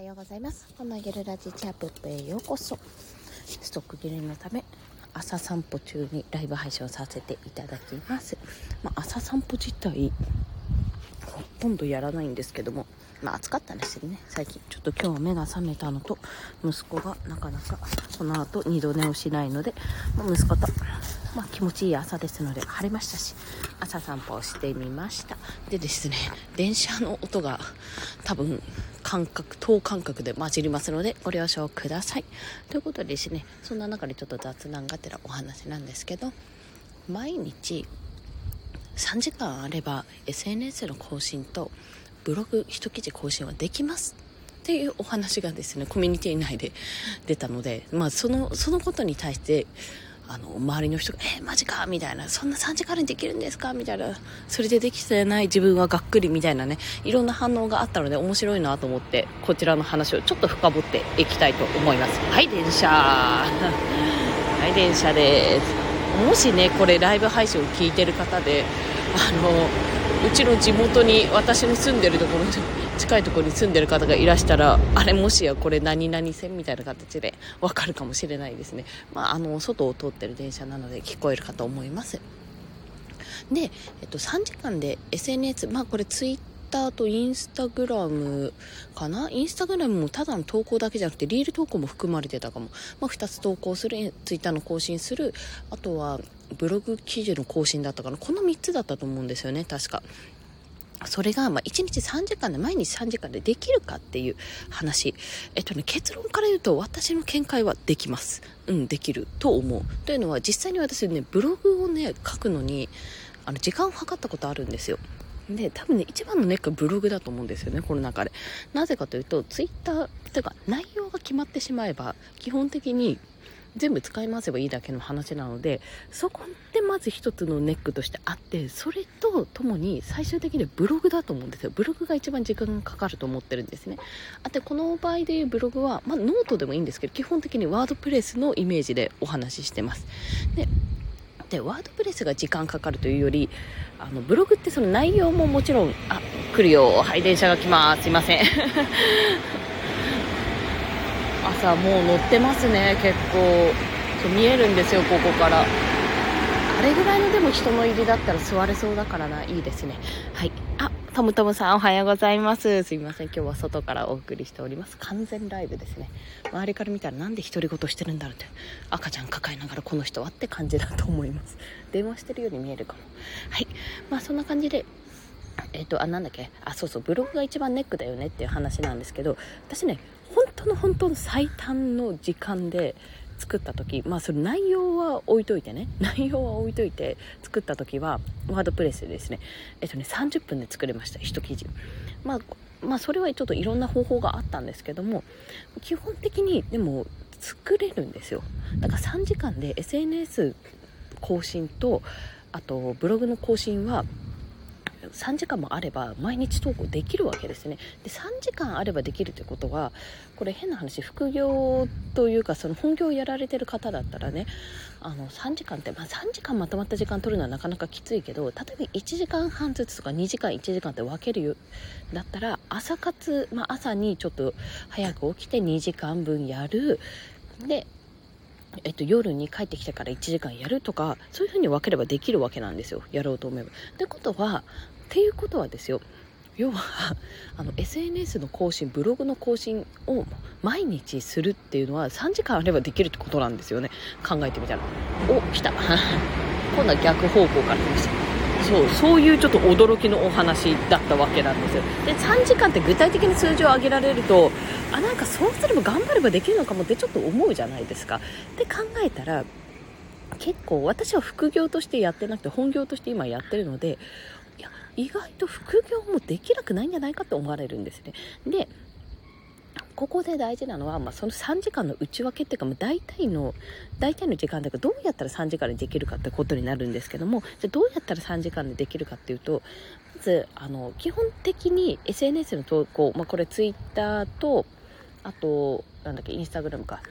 おはようございます。このゲルラジチャップップへようこそ。ストック切れのため、朝散歩中にライブ配信をさせていただきます。まあ、朝散歩自体、ほとんどやらないんですけども、まあ暑かったですよね、最近。ちょっと今日は目が覚めたのと、息子がなかなかこの後二度寝をしないので、まあ、息子と、まあ、気持ちいい朝ですので晴れましたし、朝散歩をしてみました。でですね、電車の音が多分感覚、等間隔で混じりますのでご了承ください。ということでですね、そんな中でちょっと雑談がてらお話なんですけど、毎日3時間あれば SNS の更新とブログ一記事更新はできますっていうお話がですねコミュニティ内で出たので、まあ、そのそのことに対してあの周りの人が「えー、マジか」みたいな「そんな3時間にできるんですか?」みたいな。それでできてない自分はがっくりみたいなね。いろんな反応があったので面白いなと思ってこちらの話をちょっと深掘っていきたいと思います。はい電車。はい電車です。もしねこれライブ配信を聞いてる方であのうちの地元に私の住んでるところに近いところに住んでる方がいらしたらあれもしやこれ何々線みたいな形でわかるかもしれないですね、まあ、あの外を通ってる電車なので聞こえるかと思います。で、えっと、3時間で SNS まあこれツイッターとインスタグラムかな？インスタグラムもただの投稿だけじゃなくてリール投稿も含まれてたかも、まあ、2つ投稿するツイッターの更新する。あとはブログ記事の更新だったかなこの3つだったと思うんですよね確かそれが、まあ、1日3時間で、毎日3時間でできるかっていう話。えっとね、結論から言うと、私の見解はできます。うん、できると思う。というのは、実際に私ね、ブログをね、書くのに、あの、時間を計ったことあるんですよ。で、多分ね、一番のネックはブログだと思うんですよね、この中で。なぜかというと、ツイッター、というか、内容が決まってしまえば、基本的に、全部使い回せばいいだけの話なのでそこでまず一つのネックとしてあってそれとともに最終的にはブログだと思うんですよ。ブログが一番時間がかかると思ってるんですね。あとこの場合でいうブログは、まあ、ノートでもいいんですけど基本的にワードプレスのイメージでお話ししてます。ででワードプレスが時間かかるというよりあのブログってその内容ももちろんあ来るよはい電車が来ます。すいません。朝もう乗ってますね結構。そう見えるんですよここから。あれぐらいのでも人の入りだったら座れそうだからないいですね。はい。あトムトムさんおはようございます。すいません。今日は外からお送りしております。完全ライブですね。周りから見たらなんで独り言してるんだろうって赤ちゃん抱えながらこの人はって感じだと思います。電話してるように見えるかも。はい。まあそんな感じでえっ、とあなんだっけ。あそうそう。ブログが一番ネックだよねっていう話なんですけど私ね本当の本当の最短の時間で作った時まあそれ内容は置いといてね 内容は置いといて作った時はワードプレスでですねえっとね30分で作れました1記事。まあまあそれはちょっといろんな方法があったんですけども基本的にでも作れるんですよ。だから3時間で SNS 更新とあとブログの更新は3時間もあれば毎日投稿できるわけですね。で3時間あればできるということはこれ変な話副業というかその本業をやられてる方だったらねあの3時間って、まあ、3時間まとまった時間取るのはなかなかきついけど例えば1時間半ずつとか2時間1時間って分けるよだったら朝活、まあ、朝にちょっと早く起きて2時間分やる。でえっと、夜に帰ってきてから1時間やるとかそういうふうに分ければできるわけなんですよ。やろうと思えば。ってことはっていうことはですよ要は あの SNS の更新ブログの更新を毎日するっていうのは3時間あればできるってことなんですよね。考えてみたら。お来た。今度は逆方向から来ました。そうそういうちょっと驚きのお話だったわけなんですよ。で3時間って具体的に数字を上げられるとあなんかそうすれば頑張ればできるのかもってちょっと思うじゃないですか。って考えたら結構私は副業としてやってなくて本業として今やってるので意外と副業もできなくないんじゃないかって思われるんですね。でここで大事なのは、まあ、その3時間の内訳っていうか、まあ、大体の大体の時間だからどうやったら3時間でできるかってことになるんですけどもじゃどうやったら3時間でできるかっていうとまずあの基本的に SNS の投稿、まあ、これ Twitter とあとなんだっけインスタグラムか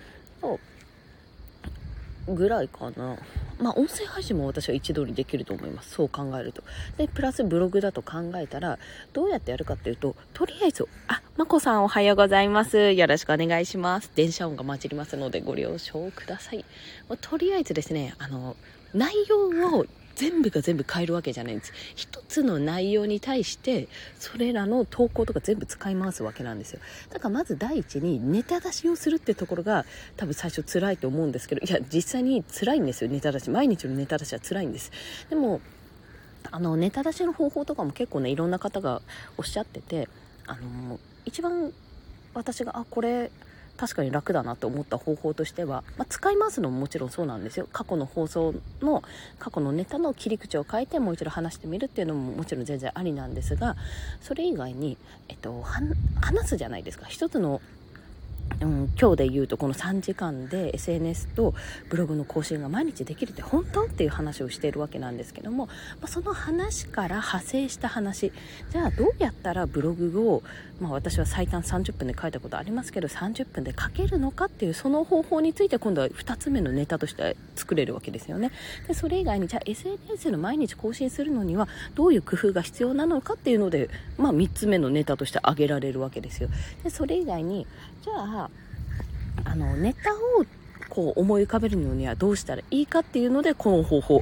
ぐらいかなまあ、音声配信も私は一度にできると思います。そう考えると。で、プラスブログだと考えたら、どうやってやるかっていうと、とりあえず、あ、まこさんおはようございます。よろしくお願いします。電車音が混じりますのでご了承ください。まとりあえずですね、あの、内容を全部が全部変えるわけじゃないんです。一つの内容に対してそれらの投稿とか全部使い回すわけなんですよ。だからまず第一にネタ出しをするってところが多分最初辛いと思うんですけどいや実際に辛いんですよ。ネタ出し。毎日のネタ出しは辛いんです。でもあのネタ出しの方法とかも結構ねいろんな方がおっしゃっててあの一番私があこれ確かに楽だなと思った方法としては、まあ、使い回すのももちろんそうなんですよ。過去の放送の過去のネタの切り口を変えてもう一度話してみるっていうのももちろん全然ありなんですがそれ以外に、えっと、話すじゃないですか。一つのうん、今日で言うとこの3時間で SNS とブログの更新が毎日できるって本当っていう話をしているわけなんですけども、まあ、その話から派生した話じゃあどうやったらブログを、まあ、私は最短30分で書いたことありますけど30分で書けるのかっていうその方法について今度は2つ目のネタとして作れるわけですよね。でそれ以外にじゃあ SNS の毎日更新するのにはどういう工夫が必要なのかっていうので、まあ、3つ目のネタとして挙げられるわけですよ。でそれ以外にじゃああのネタをこう思い浮かべるのにはどうしたらいいかっていうのでこの方法。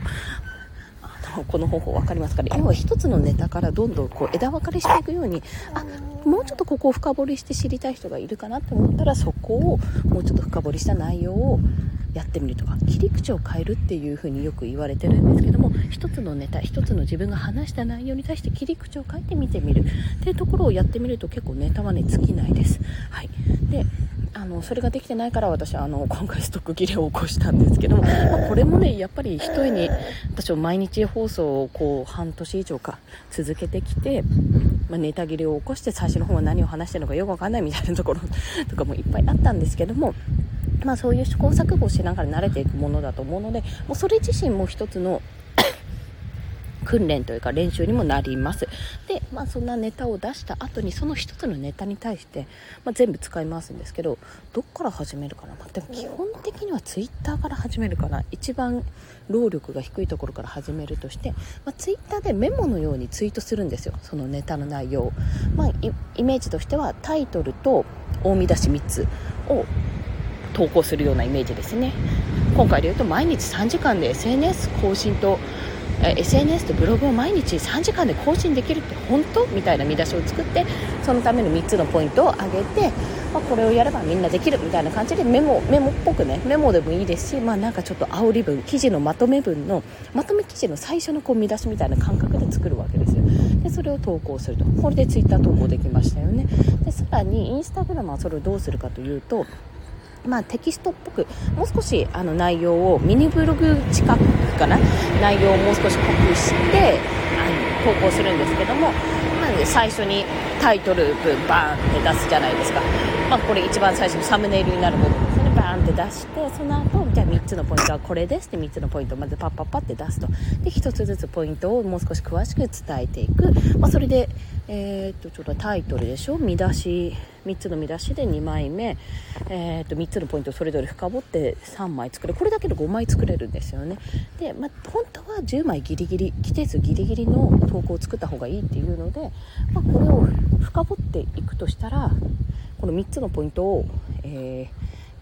この方法分かりますかね？要は一つのネタからどんどんこう枝分かれしていくようにあもうちょっとここを深掘りして知りたい人がいるかなって思ったらそこをもうちょっと深掘りした内容をやってみるとか切り口を変えるっていう風によく言われてるんですけども一つのネタ一つの自分が話した内容に対して切り口を変えてみてみる。っていうところをやってみると結構ネタはね尽きないです。はい、であのそれができてないから私はあの 今回ストック切れを起こしたんですけども、まあ、これもねやっぱり一重に私は毎日放送をこう半年以上か続けてきて、まあ、ネタ切れを起こして最初の方は何を話してるのかよくわかんないみたいなところ とかもいっぱいあったんですけどもまあ、そういう試行錯誤をしながら慣れていくものだと思うのでもうそれ自身も一つの訓練というか練習にもなります。で、まあ、そんなネタを出した後にその一つのネタに対して、まあ、全部使い回すんですけどどっから始めるかな、まあ、でも基本的には Twitter から始めるかな。一番労力が低いところから始めるとして、まあ、Twitter でメモのようにツイートするんですよ。そのネタの内容、まあ、イメージとしてはタイトルと大見出し3つを投稿するようなイメージですね。今回で言うと毎日3時間で SNS 更新と SNS とブログを毎日3時間で更新できるって本当？みたいな見出しを作ってそのための3つのポイントを上げて、まあ、これをやればみんなできるみたいな感じでメモメモっぽくねメモでもいいですし、まあ、なんかちょっと煽り文記事のまとめ文のまとめ記事の最初のこう見出しみたいな感覚で作るわけですよ。でそれを投稿すると。これで Twitter 投稿できましたよね。でさらにインスタグラムはそれをどうするかというとまあ、テキストっぽくもう少しあの内容をミニブログ近くかな？内容をもう少し濃くしてあの投稿するんですけども、まあ、最初にタイトル文バーンって出すじゃないですか、まあ、これ一番最初のサムネイルになる部分ですね。バーンって出してその後つのポイントはこれです。って3つのポイントをまずパッパッパって出すと。で1つずつポイントをもう少し詳しく伝えていく、まあ、それでえー、っとちょっとタイトルでしょ？見出し。3つの見出しで2枚目、えー、っと3つのポイントをそれぞれ深掘って3枚作る。これだけで5枚作れるんですよね。で、まあ、本当は10枚ギリギリ規定数ギリギリの投稿を作った方がいいっていうので、まあ、これを深掘っていくとしたらこの3つのポイントを、え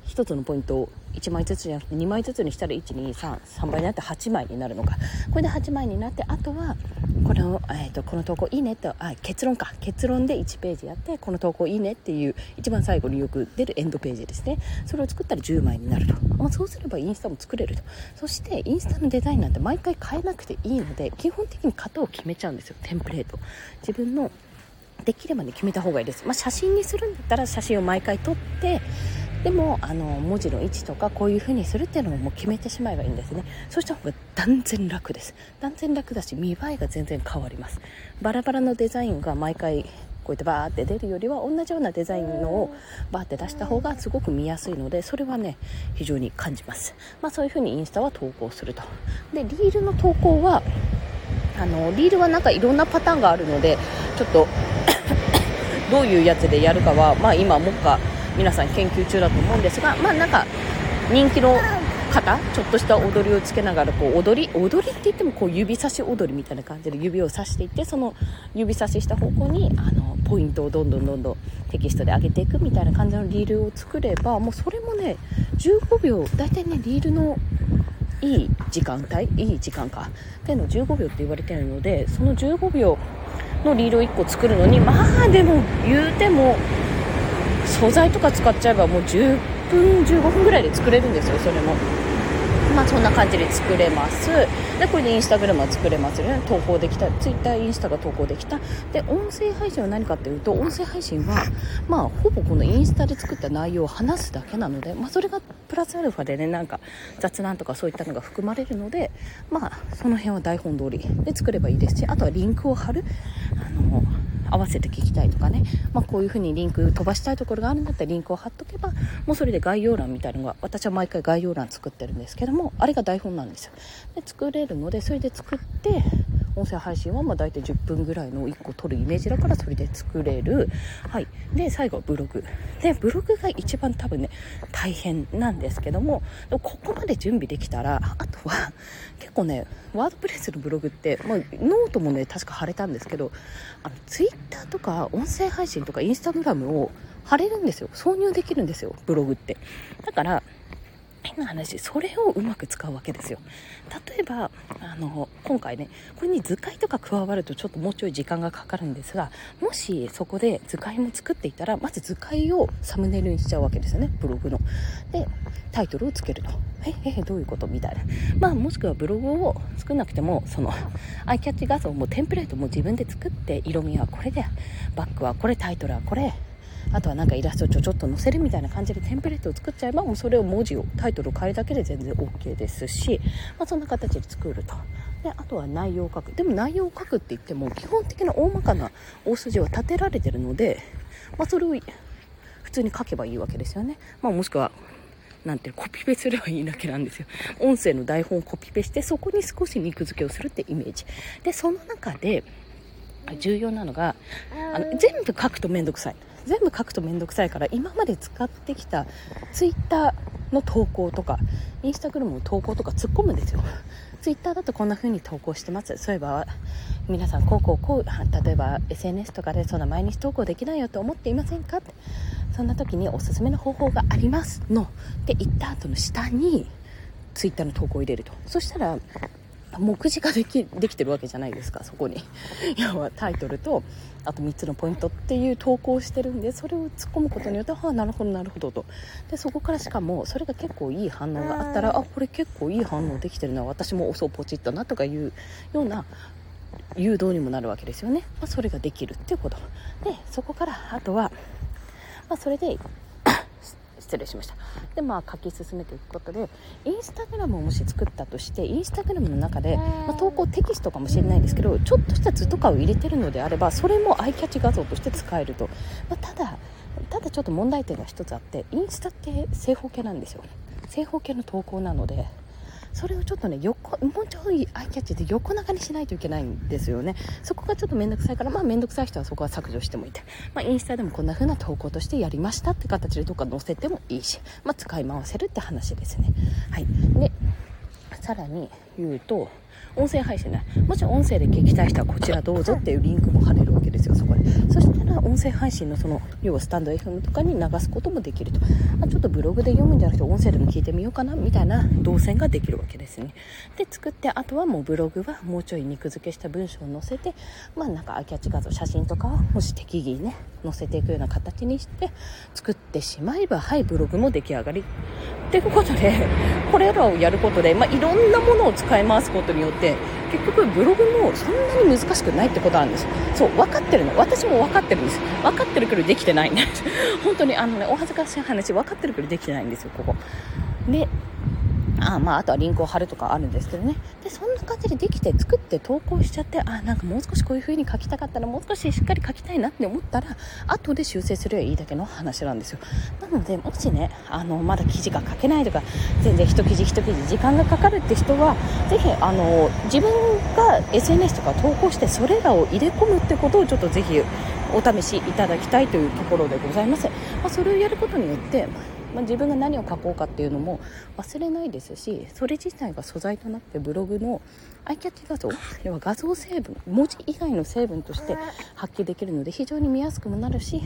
ー、1つのポイントを1枚ずつじゃなくて2枚ずつにしたら1233倍になって8枚になるのか。これで8枚になってあとはこの,、えーと、この投稿いいねってあ結論か。結論で1ページやってこの投稿いいねっていう一番最後によく出るエンドページですね。それを作ったら10枚になると、まあ、そうすればインスタも作れると。そしてインスタのデザインなんて毎回変えなくていいので基本的に型を決めちゃうんですよ。テンプレート。自分のできればね決めた方がいいです、まあ、写真にするんだったら写真を毎回撮ってでもあの文字の位置とかこういう風にするっていうのももう決めてしまえばいいんですね。そうした方が断然楽です。断然楽だし見栄えが全然変わります。バラバラのデザインが毎回こうやってバーって出るよりは同じようなデザインのをバーって出した方がすごく見やすいのでそれはね非常に感じます、まあ、そういう風にインスタは投稿すると。でリールの投稿はあのリールはなんかいろんなパターンがあるのでちょっと どういうやつでやるかは、まあ、今もっか皆さん研究中だと思うんですが、まあ、なんか人気の方ちょっとした踊りをつけながらこう踊り踊りって言ってもこう指差し踊りみたいな感じで指をさしていってその指差しした方向にあのポイントをどんどんどんどんテキストで上げていくみたいな感じのリールを作ればもうそれもね15秒大体ねリールのいい時間帯いい時間かっていうの15秒って言われてるのでその15秒のリールを1個作るのにまあでも言うても素材とか使っちゃえばもう10分15分ぐらいで作れるんですよそれも。まあそんな感じで作れます。でこれでインスタグラムは作れます。よね投稿できたツイッターインスタが投稿できた。で音声配信は何かっていうと音声配信はまあほぼこのインスタで作った内容を話すだけなのでまあそれがプラスアルファでねなんか雑談とかそういったのが含まれるのでまあその辺は台本通りで作ればいいですしあとはリンクを貼る。合わせて聞きたいとかね、まあ、こういう風にリンク飛ばしたいところがあるんだったらリンクを貼っとけばもうそれで概要欄みたいなのが私は毎回概要欄作ってるんですけどもあれが台本なんですよ。で作れるのでそれで作って音声配信はまあ大体10分ぐらいの1個撮るイメージだからそれで作れる。はい。で、最後はブログ。で、ブログが一番多分ね、大変なんですけども、もここまで準備できたら、あとは、結構ね、ワードプレスのブログって、まあ、ノートもね、確か貼れたんですけど、あの、ツイッターとか音声配信とかインスタグラムを貼れるんですよ。挿入できるんですよ、ブログって。だから、変な話それをうまく使うわけですよ。例えばあの今回ねこれに図解とか加わるとちょっともうちょい時間がかかるんですがもしそこで図解も作っていたらまず図解をサムネイルにしちゃうわけですよねブログの。でタイトルをつけると。ええどういうこと？みたいな。まあもしくはブログを作んなくてもそのアイキャッチ画像もテンプレートも自分で作って色味はこれでバックはこれタイトルはこれ。あとはなんかイラストをちょちょっと載せるみたいな感じでテンプレートを作っちゃえばもうそれを文字をタイトルを変えるだけで全然 OK ですし、まあ、そんな形で作るとであとは内容を書くでも内容を書くって言っても基本的な大まかな大筋は立てられてるので、まあ、それを普通に書けばいいわけですよね、まあ、もしくはなんてコピペすればいいだけなんですよ。音声の台本をコピペして、そこに少し肉付けをするってイメージ。で、その中で、重要なのが、あの全部書くとめんどくさい。全部書くと面倒くさいから今まで使ってきたツイッターの投稿とかインスタグラムの投稿とか突っ込むんですよ。ツイッターだとこんな風に投稿してます。そういえば皆さんこうこうこう例えば SNS とかでそんな毎日投稿できないよと思っていませんか？ってそんな時におすすめの方法がありますの。って言った後の下にツイッターの投稿を入れると。そしたら目次ができできてるわけじゃないですかそこに。要はタイトルとあと3つのポイントっていう投稿をしてるんでそれを突っ込むことによってはあなるほどなるほどと。でそこからしかもそれが結構いい反応があったらあこれ結構いい反応できてるな私も押そうポチッとなとかいうような誘導にもなるわけですよね、まあ、それができるっていうこと。でそこからあとは、まあ、それで失礼しました。でまあ書き進めていくことでインスタグラムをもし作ったとしてインスタグラムの中で、まあ、投稿テキストかもしれないんですけどちょっとした図とかを入れてるのであればそれもアイキャッチ画像として使えると、まあ、ただただちょっと問題点が1つあってインスタって正方形なんですよ。正方形の投稿なのでそれをちょっとね横もうちょいアイキャッチで横長にしないといけないんですよね。そこがちょっと面倒くさいからまあ面倒くさい人はそこは削除してもいいて、まあ、インスタでもこんな風な投稿としてやりましたって形でどっか載せてもいいし、まあ、使い回せるって話ですね。はい。でさらに言うと音声配信ね。もし音声で聞きたい人はこちらどうぞっていうリンクも貼れるわけですよそこでそし音声配信のその要はスタンド FM とかに流すこともできると。あちょっとブログで読むんじゃなくて音声でも聞いてみようかなみたいな動線ができるわけですね。で作ってあとはもうブログはもうちょい肉付けした文章を載せてまあなんかアキャッチ画像写真とかをもし適宜ね載せていくような形にして作ってしまえばはいブログも出来上がり。ってことでこれらをやることで、まあ、いろんなものを使い回すことによって結局ブログもそんなに難しくないってことなんです。そう分かってるの。私も分かってるんです。分かってるけどできてない。んです本当にあのねお恥ずかしい話分かってるけどできてないんですよここ。であまあ、あとはリンクを貼るとかあるんですけどね。で、そんな感じでできて作って投稿しちゃって、あ、なんかもう少しこういう風に書きたかったら、もう少ししっかり書きたいなって思ったら、後で修正すればいいだけの話なんですよ。なので、もしね、あの、まだ記事が書けないとか、全然一記事一記事時間がかかるって人は、ぜひ、あの、自分が SNS とか投稿して、それらを入れ込むってことをちょっとぜひお試しいただきたいというところでございます。まあ、それをやることによって、まあ、自分が何を書こうかっていうのも忘れないですしそれ自体が素材となってブログのアイキャッチ画像要は画像成分文字以外の成分として発揮できるので非常に見やすくもなるし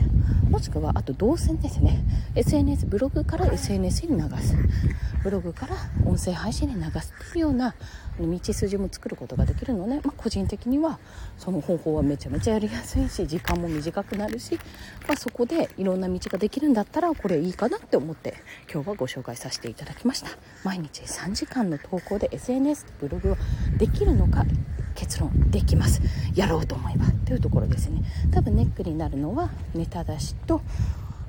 もしくはあと動線ですね。SNS ブログから SNS に流す。ブログから音声配信に流すっていうような道筋も作ることができるので、まあ、個人的にはその方法はめちゃめちゃやりやすいし時間も短くなるし、まあ、そこでいろんな道ができるんだったらこれいいかなって思って今日はご紹介させていただきました。毎日3時間の投稿で SNS ブログをできるのか結論できます。やろうと思えば。というところですね。多分ネックになるのはネタ出しと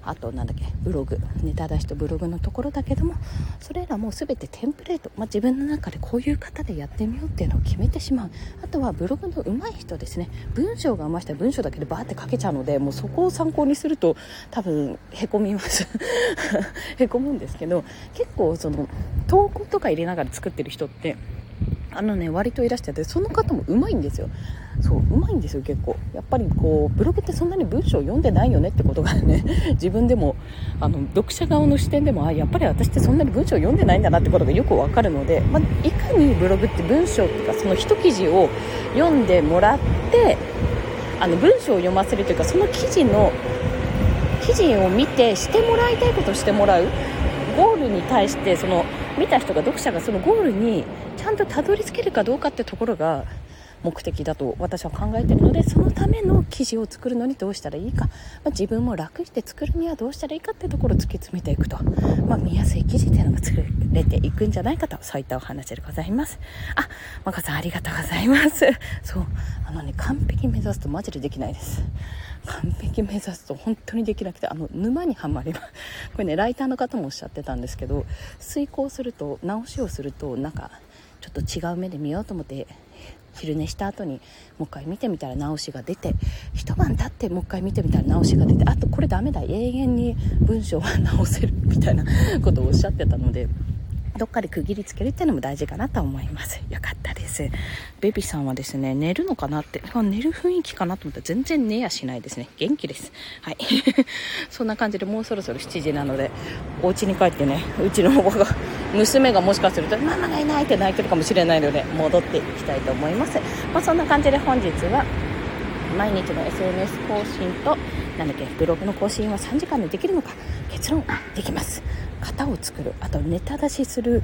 あとなだっけブログ。ネタ出しとブログのところだけどもそれらも全てテンプレート、まあ、自分の中でこういう方でやってみようっていうのを決めてしまう。あとはブログの上手い人ですね。文章が上手い人は文章だけでバーって書けちゃうのでもうそこを参考にすると多分へこみます。へこむんですけど結構その投稿とか入れながら作ってる人ってあのね割といらしゃってその方もうまいんですよ。そううまいんですよ結構。やっぱりこうブログってそんなに文章を読んでないよねってことがね 自分でもあの読者側の視点でもあやっぱり私ってそんなに文章を読んでないんだなってことがよくわかるので、まあ、いかにブログって文章っていうかその一記事を読んでもらってあの文章を読ませるというかその記事の記事を見てしてもらいたいことをしてもらう。ゴールに対してその見た人が読者がそのゴールにちゃんとたどり着けるかどうかってところが目的だと私は考えているのでそのための記事を作るのにどうしたらいいか、まあ、自分も楽して作るにはどうしたらいいかってところを突き詰めていくと、まあ、見やすい記事っていうのが作れていくんじゃないかと。そういったお話でございます。あマカさんありがとうございます。そう。あのね完璧目指すとマジでできないです。完璧目指すと本当にできなくてあの沼にはまります。これねライターの方もおっしゃってたんですけど遂行すると直しをするとなんかちょっと違う目で見ようと思って昼寝した後にもう一回見てみたら直しが出て一晩経ってもう一回見てみたら直しが出てあとこれダメだ永遠に文章は直せるみたいなことをおっしゃってたのでどっかで区切りつけるっていうのも大事かなと思います。よかったです。ベビーさんはですね寝るのかなって。寝る雰囲気かなと思ったら全然寝やしないですね。元気です。はい。そんな感じでもうそろそろ7時なのでお家に帰ってねうちの子が娘がもしかするとママがいないって泣いてるかもしれないので戻っていきたいと思います。まあ、そんな感じで本日は毎日の SNS 更新となんだっけブログの更新は3時間でできるのか結論できます。型を作るあとネタ出しする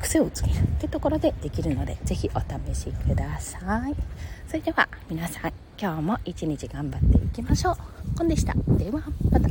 癖をつけるってところでできるので是非お試しください。それでは皆さん今日も一日頑張っていきましょう。コンでした。ではまた。